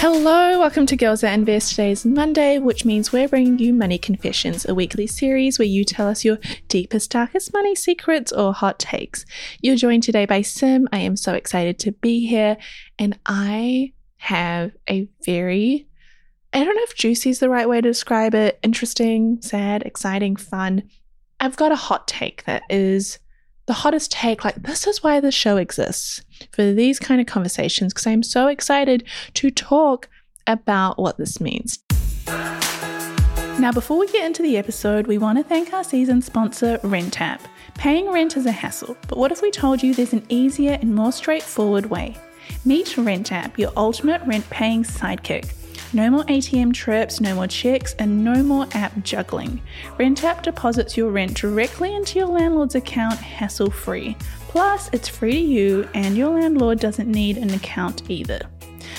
Hello, welcome to Girls That Invest. Today's Monday, which means we're bringing you Money Confessions, a weekly series where you tell us your deepest, darkest money secrets or hot takes. You're joined today by Sim. I am so excited to be here, and I have a very I don't know if juicy is the right way to describe it interesting, sad, exciting, fun. I've got a hot take that is the hottest take. Like, this is why the show exists for these kind of conversations because I'm so excited to talk about what this means. Now, before we get into the episode, we want to thank our season sponsor, RentApp. Paying rent is a hassle, but what if we told you there's an easier and more straightforward way? Meet RentApp, your ultimate rent paying sidekick. No more ATM trips, no more checks, and no more app juggling. RentApp deposits your rent directly into your landlord's account hassle free. Plus, it's free to you, and your landlord doesn't need an account either.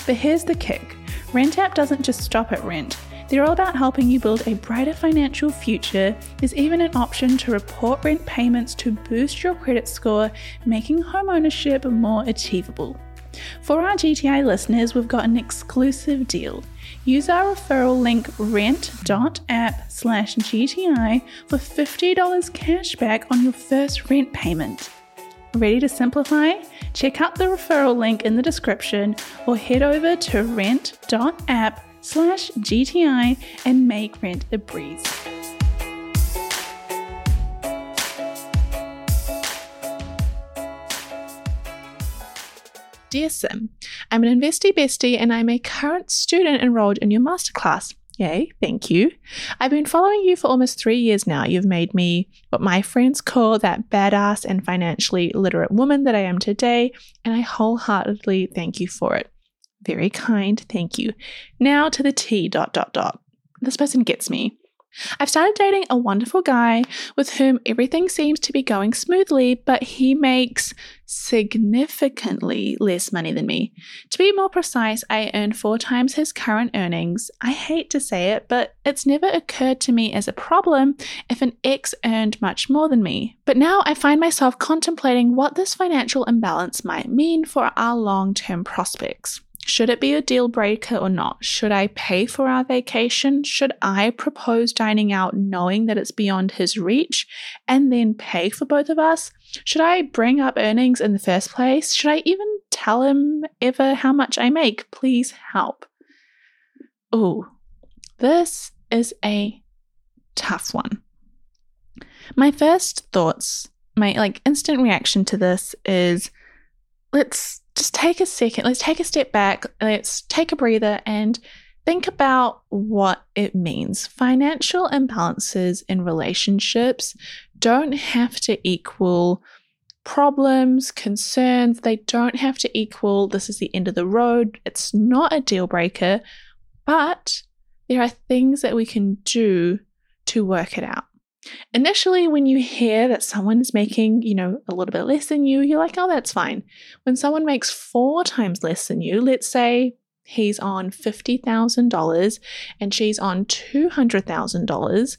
But here's the kick RentApp doesn't just stop at rent. They're all about helping you build a brighter financial future. There's even an option to report rent payments to boost your credit score, making homeownership more achievable. For our GTI listeners, we've got an exclusive deal. Use our referral link rent.app slash GTI for $50 cash back on your first rent payment. Ready to simplify? Check out the referral link in the description or head over to rent.app slash GTI and make rent a breeze. Dear Sim, I'm an investy bestie and I'm a current student enrolled in your masterclass. Yay, thank you. I've been following you for almost three years now. You've made me what my friends call that badass and financially literate woman that I am today, and I wholeheartedly thank you for it. Very kind, thank you. Now to the T dot dot dot. This person gets me. I've started dating a wonderful guy with whom everything seems to be going smoothly, but he makes significantly less money than me. To be more precise, I earn four times his current earnings. I hate to say it, but it's never occurred to me as a problem if an ex earned much more than me. But now I find myself contemplating what this financial imbalance might mean for our long term prospects. Should it be a deal breaker or not? Should I pay for our vacation? Should I propose dining out knowing that it's beyond his reach and then pay for both of us? Should I bring up earnings in the first place? Should I even tell him ever how much I make? Please help. Oh, this is a tough one. My first thoughts, my like instant reaction to this is let's just take a second, let's take a step back, let's take a breather and think about what it means. Financial imbalances in relationships don't have to equal problems, concerns. They don't have to equal this is the end of the road. It's not a deal breaker, but there are things that we can do to work it out. Initially, when you hear that someone is making, you know, a little bit less than you, you're like, oh, that's fine. When someone makes four times less than you, let's say he's on $50,000 and she's on $200,000,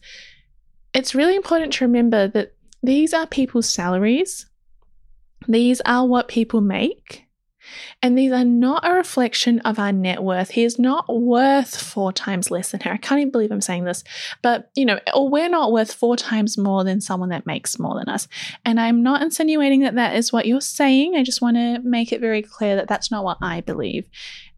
it's really important to remember that these are people's salaries. These are what people make. And these are not a reflection of our net worth. He is not worth four times less than her. I can't even believe I'm saying this, but you know, or we're not worth four times more than someone that makes more than us. And I'm not insinuating that that is what you're saying. I just want to make it very clear that that's not what I believe.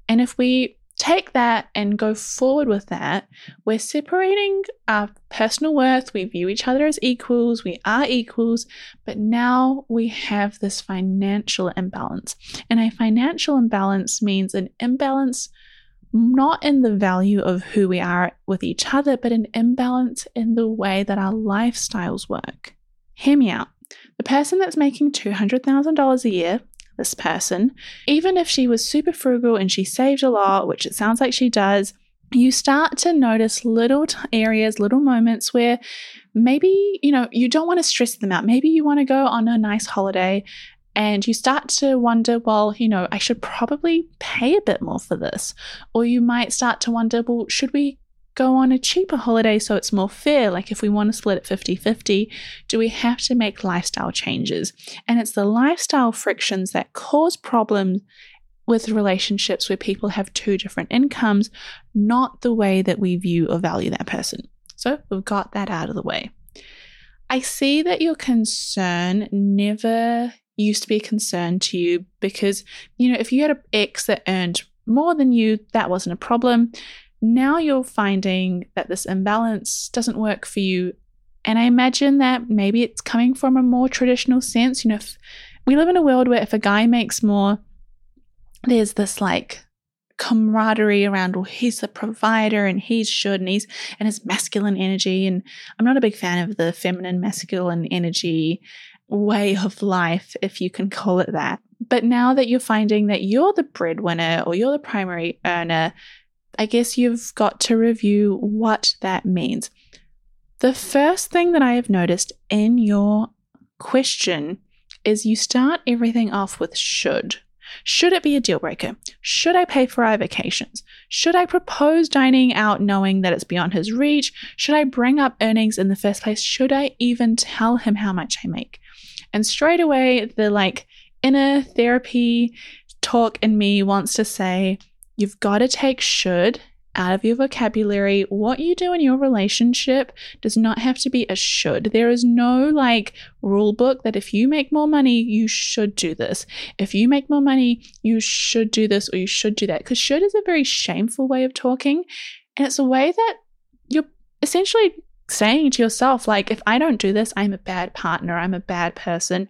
And if we take that and go forward with that, we're separating our personal worth. We view each other as equals. We are equals. But now we have this financial imbalance. And a financial imbalance means an imbalance not in the value of who we are with each other, but an imbalance in the way that our lifestyles work. Hear me out. The person that's making $200,000 a year this person, even if she was super frugal and she saved a lot, which it sounds like she does, you start to notice little areas, little moments where maybe, you know, you don't want to stress them out. Maybe you want to go on a nice holiday and you start to wonder, well, you know, I should probably pay a bit more for this. Or you might start to wonder, well, should we go on a cheaper holiday so it's more fair? Like if we want to split it 50 50, do we have to make lifestyle changes? And it's the lifestyle frictions that cause problems with relationships where people have two different incomes, not the way that we view or value that person. So we've got that out of the way. I see that your concern never used to be a concern to you because, you know, if you had an ex that earned more than you, that wasn't a problem now you're finding that this imbalance doesn't work for you. And I imagine that maybe it's coming from a more traditional sense. You know, if we live in a world where if a guy makes more, there's this like camaraderie around, well, he's the provider and he's should, and he's and his masculine energy. And I'm not a big fan of the feminine masculine energy way of life, if you can call it that. But now that you're finding that you're the breadwinner or you're the primary earner, I guess you've got to review what that means. The first thing that I have noticed in your question is you start everything off with should. Should it be a deal breaker? Should I pay for our vacations? Should I propose dining out knowing that it's beyond his reach? Should I bring up earnings in the first place? Should I even tell him how much I make? And straight away, the like inner therapy talk in me wants to say, You've got to take should out of your vocabulary. What you do in your relationship does not have to be a should. There is no like rule book that if you make more money, you should do this. If you make more money, you should do this or you should do that. Because should is a very shameful way of talking. And it's a way that you're essentially saying to yourself, like, if I don't do this, I'm a bad partner, I'm a bad person.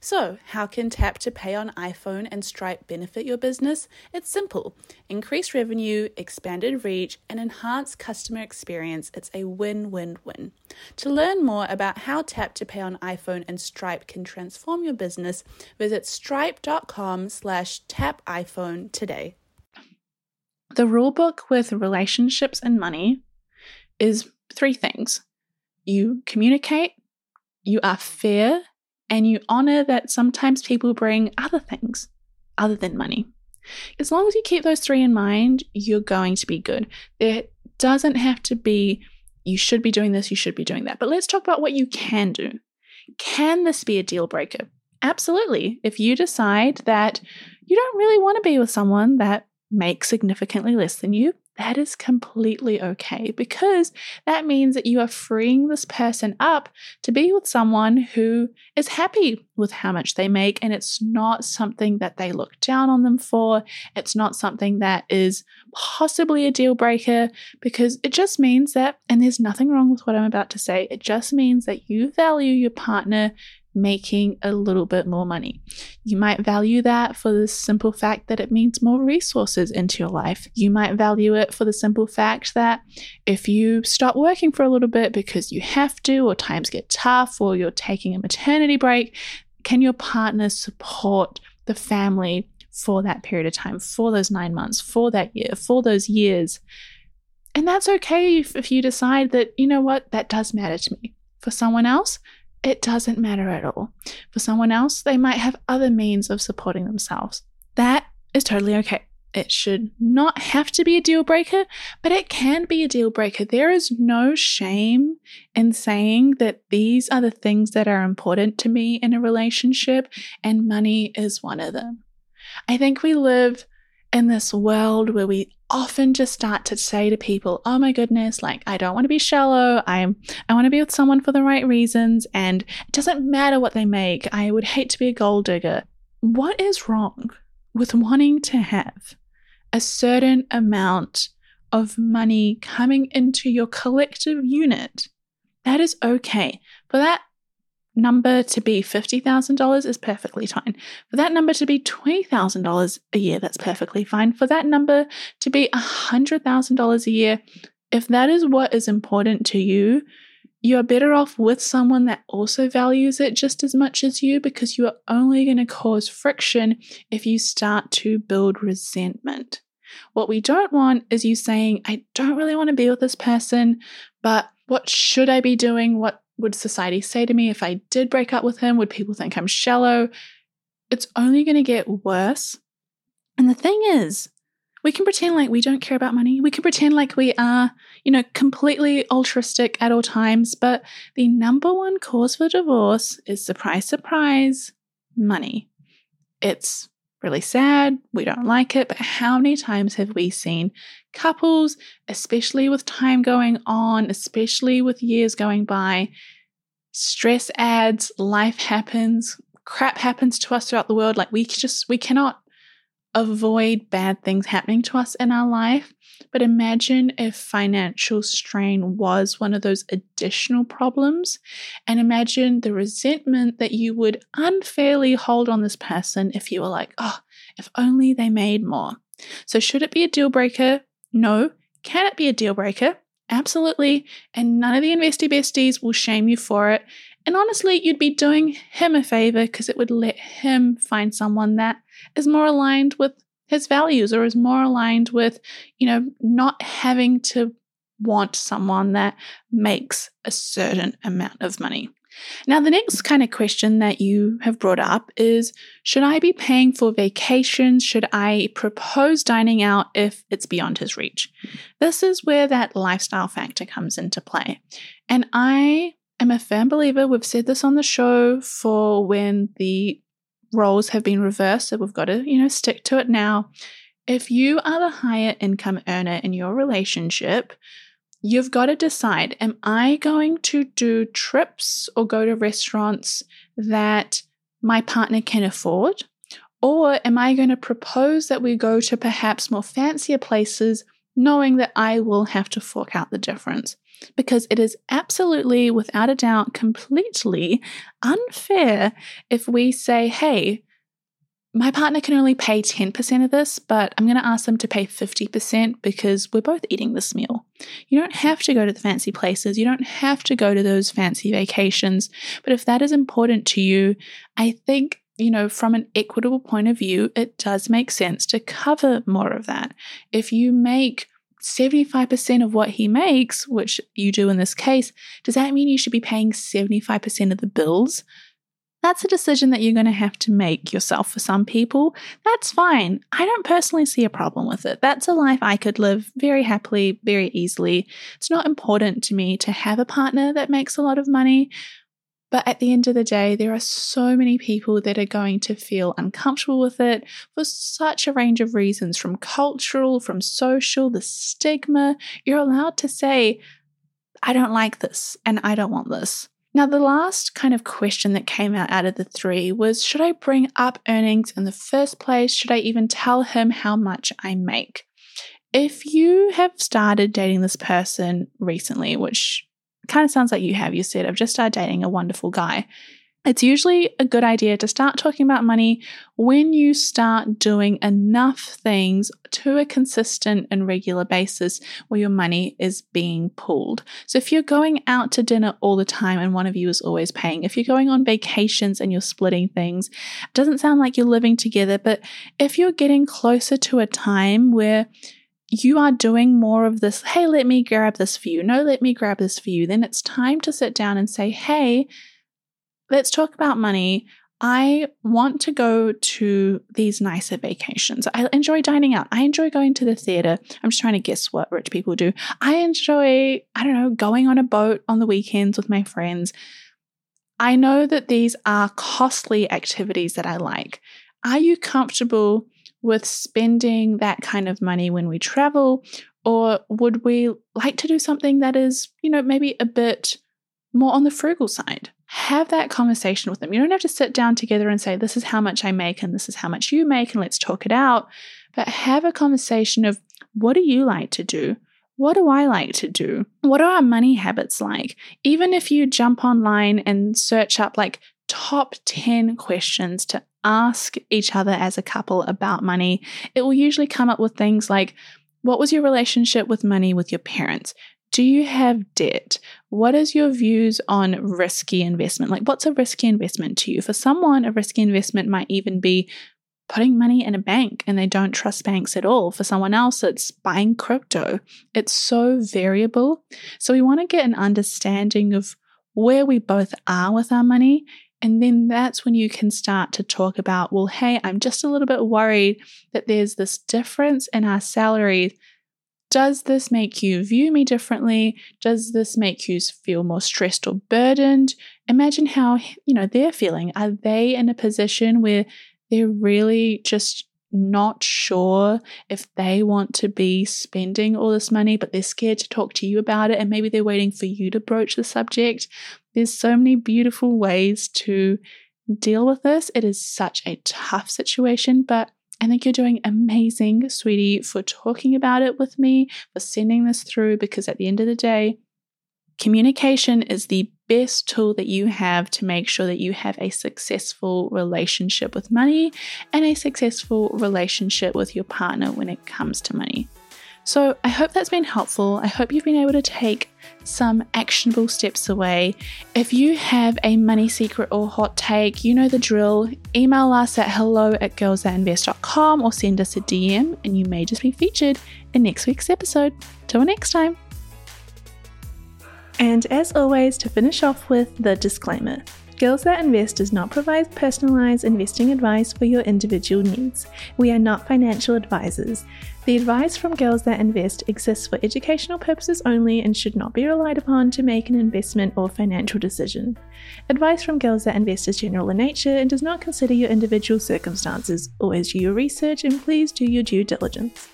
So, how can Tap to Pay on iPhone and Stripe benefit your business? It's simple increase revenue, expanded reach, and enhance customer experience. It's a win win win. To learn more about how Tap to Pay on iPhone and Stripe can transform your business, visit stripe.com slash tap iPhone today. The rulebook with relationships and money is three things. You communicate, you are fair, and you honor that sometimes people bring other things other than money. As long as you keep those three in mind, you're going to be good. There doesn't have to be, you should be doing this, you should be doing that. But let's talk about what you can do. Can this be a deal breaker? Absolutely. If you decide that you don't really want to be with someone that makes significantly less than you, that is completely okay because that means that you are freeing this person up to be with someone who is happy with how much they make and it's not something that they look down on them for. It's not something that is possibly a deal breaker because it just means that, and there's nothing wrong with what I'm about to say, it just means that you value your partner making a little bit more money. You might value that for the simple fact that it means more resources into your life. You might value it for the simple fact that if you stop working for a little bit because you have to, or times get tough, or you're taking a maternity break, can your partner support the family for that period of time, for those nine months, for that year, for those years? And that's okay if, if you decide that, you know what, that does matter to me. For someone else, it doesn't matter at all. For someone else, they might have other means of supporting themselves. That is totally okay. It should not have to be a deal breaker, but it can be a deal breaker. There is no shame in saying that these are the things that are important to me in a relationship, and money is one of them. I think we live in this world where we often just start to say to people, "Oh my goodness, like I don't want to be shallow. I'm I want to be with someone for the right reasons and it doesn't matter what they make. I would hate to be a gold digger." What is wrong with wanting to have a certain amount of money coming into your collective unit? That is okay. For that number to be $50,000 is perfectly fine. For that number to be $20,000 a year, that's perfectly fine. For that number to be $100,000 a year, if that is what is important to you, you are better off with someone that also values it just as much as you because you are only going to cause friction if you start to build resentment. What we don't want is you saying, I don't really want to be with this person, but what should I be doing? What would society say to me if I did break up with him? Would people think I'm shallow? It's only going to get worse. And the thing is, we can pretend like we don't care about money. We can pretend like we are, you know, completely altruistic at all times. But the number one cause for divorce is surprise, surprise, money. It's really sad. We don't like it. But how many times have we seen couples, especially with time going on, especially with years going by, stress adds, life happens, crap happens to us throughout the world. Like we just, we cannot avoid bad things happening to us in our life. But imagine if financial strain was one of those additional problems. And imagine the resentment that you would unfairly hold on this person if you were like, oh, if only they made more. So, should it be a deal breaker? No. Can it be a deal breaker? Absolutely. And none of the investy besties will shame you for it. And honestly, you'd be doing him a favor because it would let him find someone that is more aligned with his values or is more aligned with, you know, not having to want someone that makes a certain amount of money. Now, the next kind of question that you have brought up is Should I be paying for vacations? Should I propose dining out if it's beyond his reach? This is where that lifestyle factor comes into play. And I am a firm believer, we've said this on the show for when the roles have been reversed, so we've got to, you know, stick to it now. If you are the higher income earner in your relationship, you've got to decide am I going to do trips or go to restaurants that my partner can afford? Or am I going to propose that we go to perhaps more fancier places, knowing that I will have to fork out the difference? Because it is absolutely, without a doubt, completely unfair if we say, hey, my partner can only pay 10% of this, but I'm going to ask them to pay 50% because we're both eating this meal. You don't have to go to the fancy places. You don't have to go to those fancy vacations. But if that is important to you, I think, you know, from an equitable point of view, it does make sense to cover more of that. If you make 75% of what he makes, which you do in this case, does that mean you should be paying 75% of the bills? That's a decision that you're going to have to make yourself for some people. That's fine. I don't personally see a problem with it. That's a life I could live very happily, very easily. It's not important to me to have a partner that makes a lot of money. But at the end of the day, there are so many people that are going to feel uncomfortable with it for such a range of reasons from cultural, from social, the stigma. You're allowed to say, I don't like this and I don't want this. Now, the last kind of question that came out out of the three was Should I bring up earnings in the first place? Should I even tell him how much I make? If you have started dating this person recently, which kind of sounds like you have. You said, I've just started dating a wonderful guy. It's usually a good idea to start talking about money when you start doing enough things to a consistent and regular basis where your money is being pulled. So, if you're going out to dinner all the time and one of you is always paying, if you're going on vacations and you're splitting things, it doesn't sound like you're living together, but if you're getting closer to a time where you are doing more of this, hey, let me grab this for you. No, let me grab this for you. Then it's time to sit down and say, hey, let's talk about money. I want to go to these nicer vacations. I enjoy dining out. I enjoy going to the theater. I'm just trying to guess what rich people do. I enjoy, I don't know, going on a boat on the weekends with my friends. I know that these are costly activities that I like. Are you comfortable with spending that kind of money when we travel? Or would we like to do something that is, you know, maybe a bit more on the frugal side? Have that conversation with them. You don't have to sit down together and say, This is how much I make and this is how much you make and let's talk it out. But have a conversation of what do you like to do? What do I like to do? What are our money habits like? Even if you jump online and search up like top 10 questions to ask each other as a couple about money, it will usually come up with things like what was your relationship with money with your parents? Do you have debt? What is your views on risky investment? Like, what's a risky investment to you? For someone, a risky investment might even be putting money in a bank and they don't trust banks at all. For someone else, it's buying crypto. It's so variable. So, we want to get an understanding of where we both are with our money and then that's when you can start to talk about, well, hey, I'm just a little bit worried that there's this difference in our salaries. Does this make you view me differently? Does this make you feel more stressed or burdened? Imagine how, you know, they're feeling. Are they in a position where they're really just not sure if they want to be spending all this money, but they're scared to talk to you about it. And maybe they're waiting for you to broach the subject. There's so many beautiful ways to deal with this. It is such a tough situation, but I think you're doing amazing, sweetie, for talking about it with me, for sending this through, because at the end of the day, communication is the best tool that you have to make sure that you have a successful relationship with money and a successful relationship with your partner when it comes to money. So, I hope that's been helpful. I hope you've been able to take some actionable steps away. If you have a money secret or hot take, you know the drill. Email us at hello at girlsthatinvest.com or send us a DM, and you may just be featured in next week's episode. Till next time. And as always, to finish off with the disclaimer Girls That Invest does not provide personalized investing advice for your individual needs. We are not financial advisors. The advice from Girls That Invest exists for educational purposes only and should not be relied upon to make an investment or financial decision. Advice from Girls That Invest is general in nature and does not consider your individual circumstances. Always do your research and please do your due diligence.